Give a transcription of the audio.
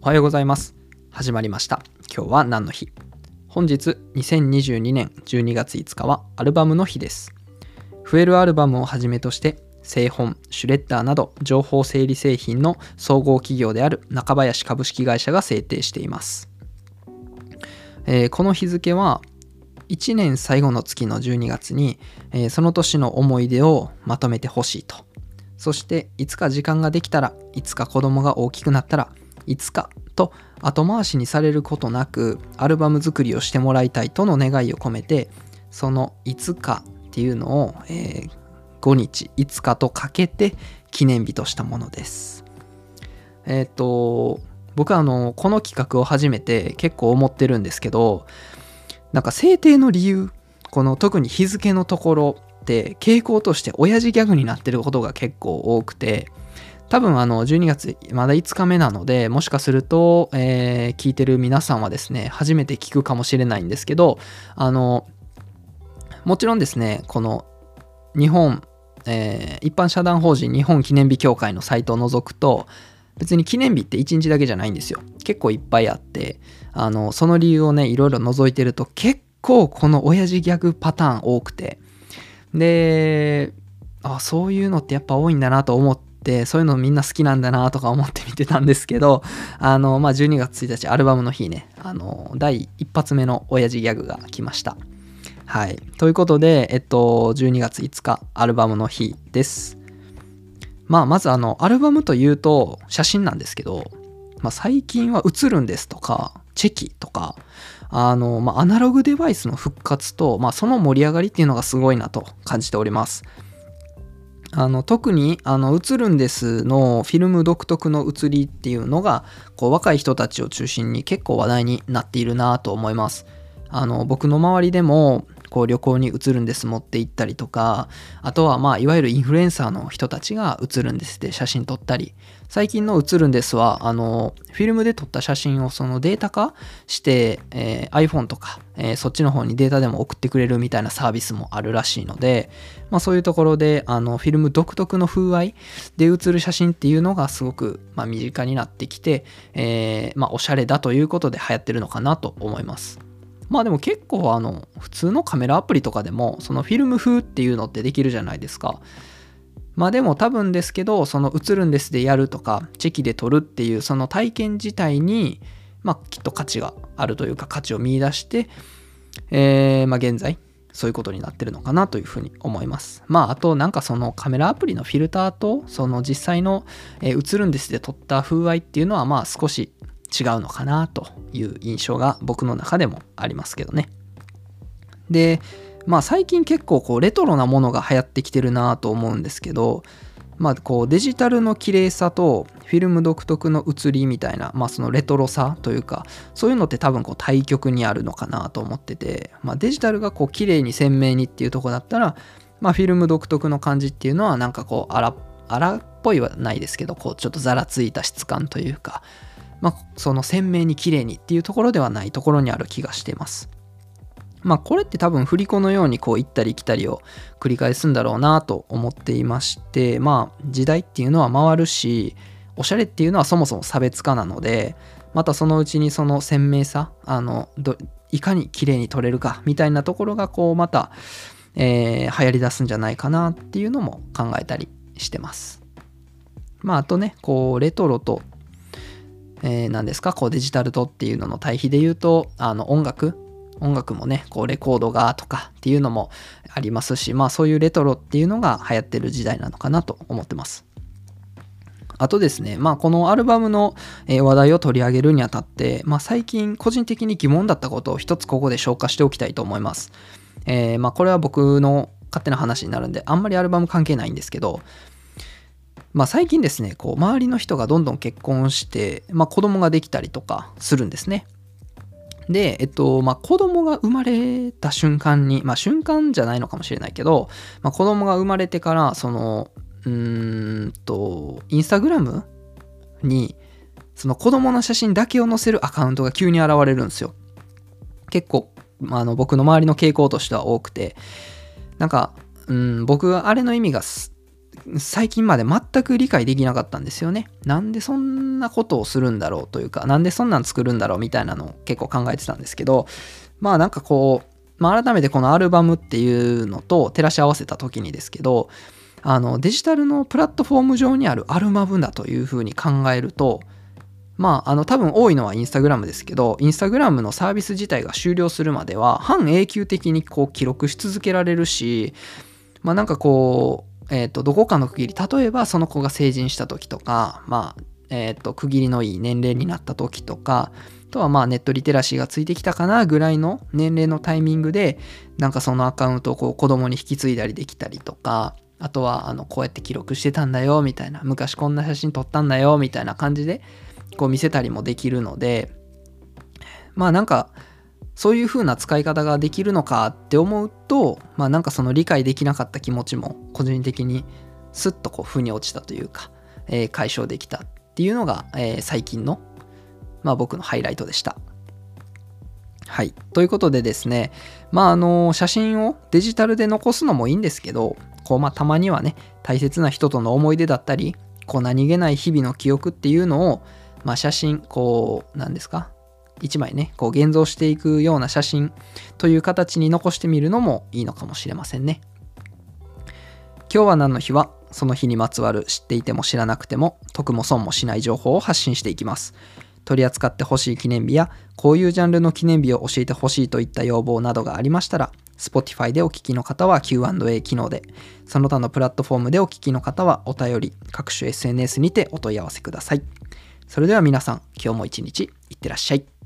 おはようございます。始まりました。今日は何の日？本日2022年12月5日はアルバムの日です。増えるアルバムをはじめとして製本、シュレッダーなど情報整理製品の総合企業である中林株式会社が制定しています。えーこの日付は1年最後の月の12月に、えーその年の思い出をまとめてほしいと。そしていつか時間ができたらいつか子供が大きくなったらいつかと後回しにされることなくアルバム作りをしてもらいたいとの願いを込めてそのいつかっていうのを、えー5日5日とかけて記念日としたものです。えっ、と僕はあのこの企画を始めて結構思ってるんですけどなんか制定の理由この特に日付のところって傾向として親父ギャグになってることが結構多くて多分あの12月まだ5日目なのでもしかすると、えー聞いてる皆さんはですね初めて聞くかもしれないんですけどあのもちろんですねこの日本、えー一般社団法人日本記念日協会のサイトを除くと別に記念日って1日だけじゃないんですよ。結構いっぱいあってあのその理由をねいろいろ覗いてると結構この親父ギャグパターン多くて。であそういうのってやっぱ多いんだなと思ってそういうのみんな好きなんだなとか思って見てたんですけどあの、まあ、12月1日アルバムの日ねあの第一発目の親父ギャグが来ました。はい。ということでえっと12月5日アルバムの日です。まあまずあのアルバムというと写真なんですけど、まあ、最近は映るんですとかチェキとかあの、まあ、アナログデバイスの復活と、まあ、その盛り上がりっていうのがすごいなと感じております。あの特にあの映るんですのフィルム独特の映りっていうのがこう若い人たちを中心に結構話題になっているなと思います。あの僕の周りでもこう旅行に映るんです持って行ったりとかあとはまあいわゆるインフルエンサーの人たちが映るんですで写真撮ったり最近の映るんですはあのフィルムで撮った写真をそのデータ化して、えー iPhone とか、えーそっちの方にデータでも送ってくれるみたいなサービスもあるらしいので、まあ、そういうところであのフィルム独特の風合いで写る写真っていうのがすごく、まあ、身近になってきて、えーまあ、おしゃれだということで流行ってるのかなと思います。まあでも結構あの普通のカメラアプリとかでもそのフィルム風っていうのってできるじゃないですか。まあでも多分ですけどその映るんですでやるとかチェキで撮るっていうその体験自体にまあきっと価値があるというか価値を見出して、えーまあ現在そういうことになってるのかなというふうに思います。まああとなんかそのカメラアプリのフィルターとその実際の、映るんですで撮った風合いっていうのはまあ少し違うのかなという印象が僕の中でもありますけどね。で、まあ最近結構こうレトロなものが流行ってきてるなと思うんですけど、まあこうデジタルの綺麗さとフィルム独特の写りみたいな、まあそのレトロさというか、そういうのって多分こう対極にあるのかなと思ってて、まあデジタルがこう綺麗に鮮明にっていうとこだったら、まあフィルム独特の感じっていうのはなんかこう荒荒っぽいはないですけど、こうちょっとざらついた質感というか、まあその鮮明に綺麗にっていうところではないところにある気がしてます。まあこれって多分振り子のようにこう行ったり来たりを繰り返すんだろうなと思っていましてまあ時代っていうのは回るしおしゃれっていうのはそもそも差別化なのでまたそのうちにその鮮明さあのいかに綺麗に撮れるかみたいなところがこうまた、えー流行り出すんじゃないかなっていうのも考えたりしてます。まああとねこうレトロとえー、何ですか？こうデジタルとっていうのの対比で言うとあの音楽？音楽もねこうレコードがとかっていうのもありますしまあそういうレトロっていうのが流行ってる時代なのかなと思ってます。あとですねまあこのアルバムの話題を取り上げるにあたって、まあ、最近個人的に疑問だったことを一つここで消化しておきたいと思います。えーまあこれは僕の勝手な話になるんであんまりアルバム関係ないんですけどまあ、最近ですねこう周りの人がどんどん結婚して、まあ、子供ができたりとかするんですね。で、えっとまあ、子供が生まれた瞬間に、まあ、瞬間じゃないのかもしれないけど、まあ、子供が生まれてからそのうーんとインスタグラムにその子供の写真だけを載せるアカウントが急に現れるんですよ。結構、まあ、の僕の周りの傾向としては多くてなんか、うん、僕はあれの意味が最近まで全く理解できなかったんですよね。なんでそんなことをするんだろうというか、なんでそんなん作るんだろうみたいなのを結構考えてたんですけど、まあなんかこう、まあ、改めてこのアルバムっていうのと照らし合わせた時にですけど、あのデジタルのプラットフォーム上にあるアルバムだというふうに考えると、まあ、あの多分多いのはインスタグラムですけど、インスタグラムのサービス自体が終了するまでは、半永久的にこう記録し続けられるし、まあなんかこう、えっ、ー、と、どこかの区切り、例えばその子が成人した時とか、まあ、えっ、ー、と、区切りのいい年齢になった時とか、あとはまあネットリテラシーがついてきたかなぐらいの年齢のタイミングで、なんかそのアカウントをこう子供に引き継いだりできたりとか、あとはあのこうやって記録してたんだよみたいな、昔こんな写真撮ったんだよみたいな感じで、こう見せたりもできるのでまあなんかそういう風な使い方ができるのかって思うとまあなんかその理解できなかった気持ちも個人的にスッとこう腑に落ちたというか、えー、解消できたっていうのが、えー、最近の、まあ、僕のハイライトでした。はい。ということでですね、まあ、あの、写真をデジタルで残すのもいいんですけど、こう、まあ、たまにはね、大切な人との思い出だったり、こう、何気ない日々の記憶っていうのを、まあ、写真、こう、なんですか、1枚ね、こう現像していくような写真という形に残してみるのもいいのかもしれませんね。今日は何の日は、その日にまつわる知っていても知らなくても、得も損もしない情報を発信していきます。取り扱ってほしい記念日や、こういうジャンルの記念日を教えてほしいといった要望などがありましたら、Spotify でお聞きの方は Q&A 機能で、その他のプラットフォームでお聞きの方はお便り、各種 SNS にてお問い合わせください。それでは皆さん、今日も一日いってらっしゃい。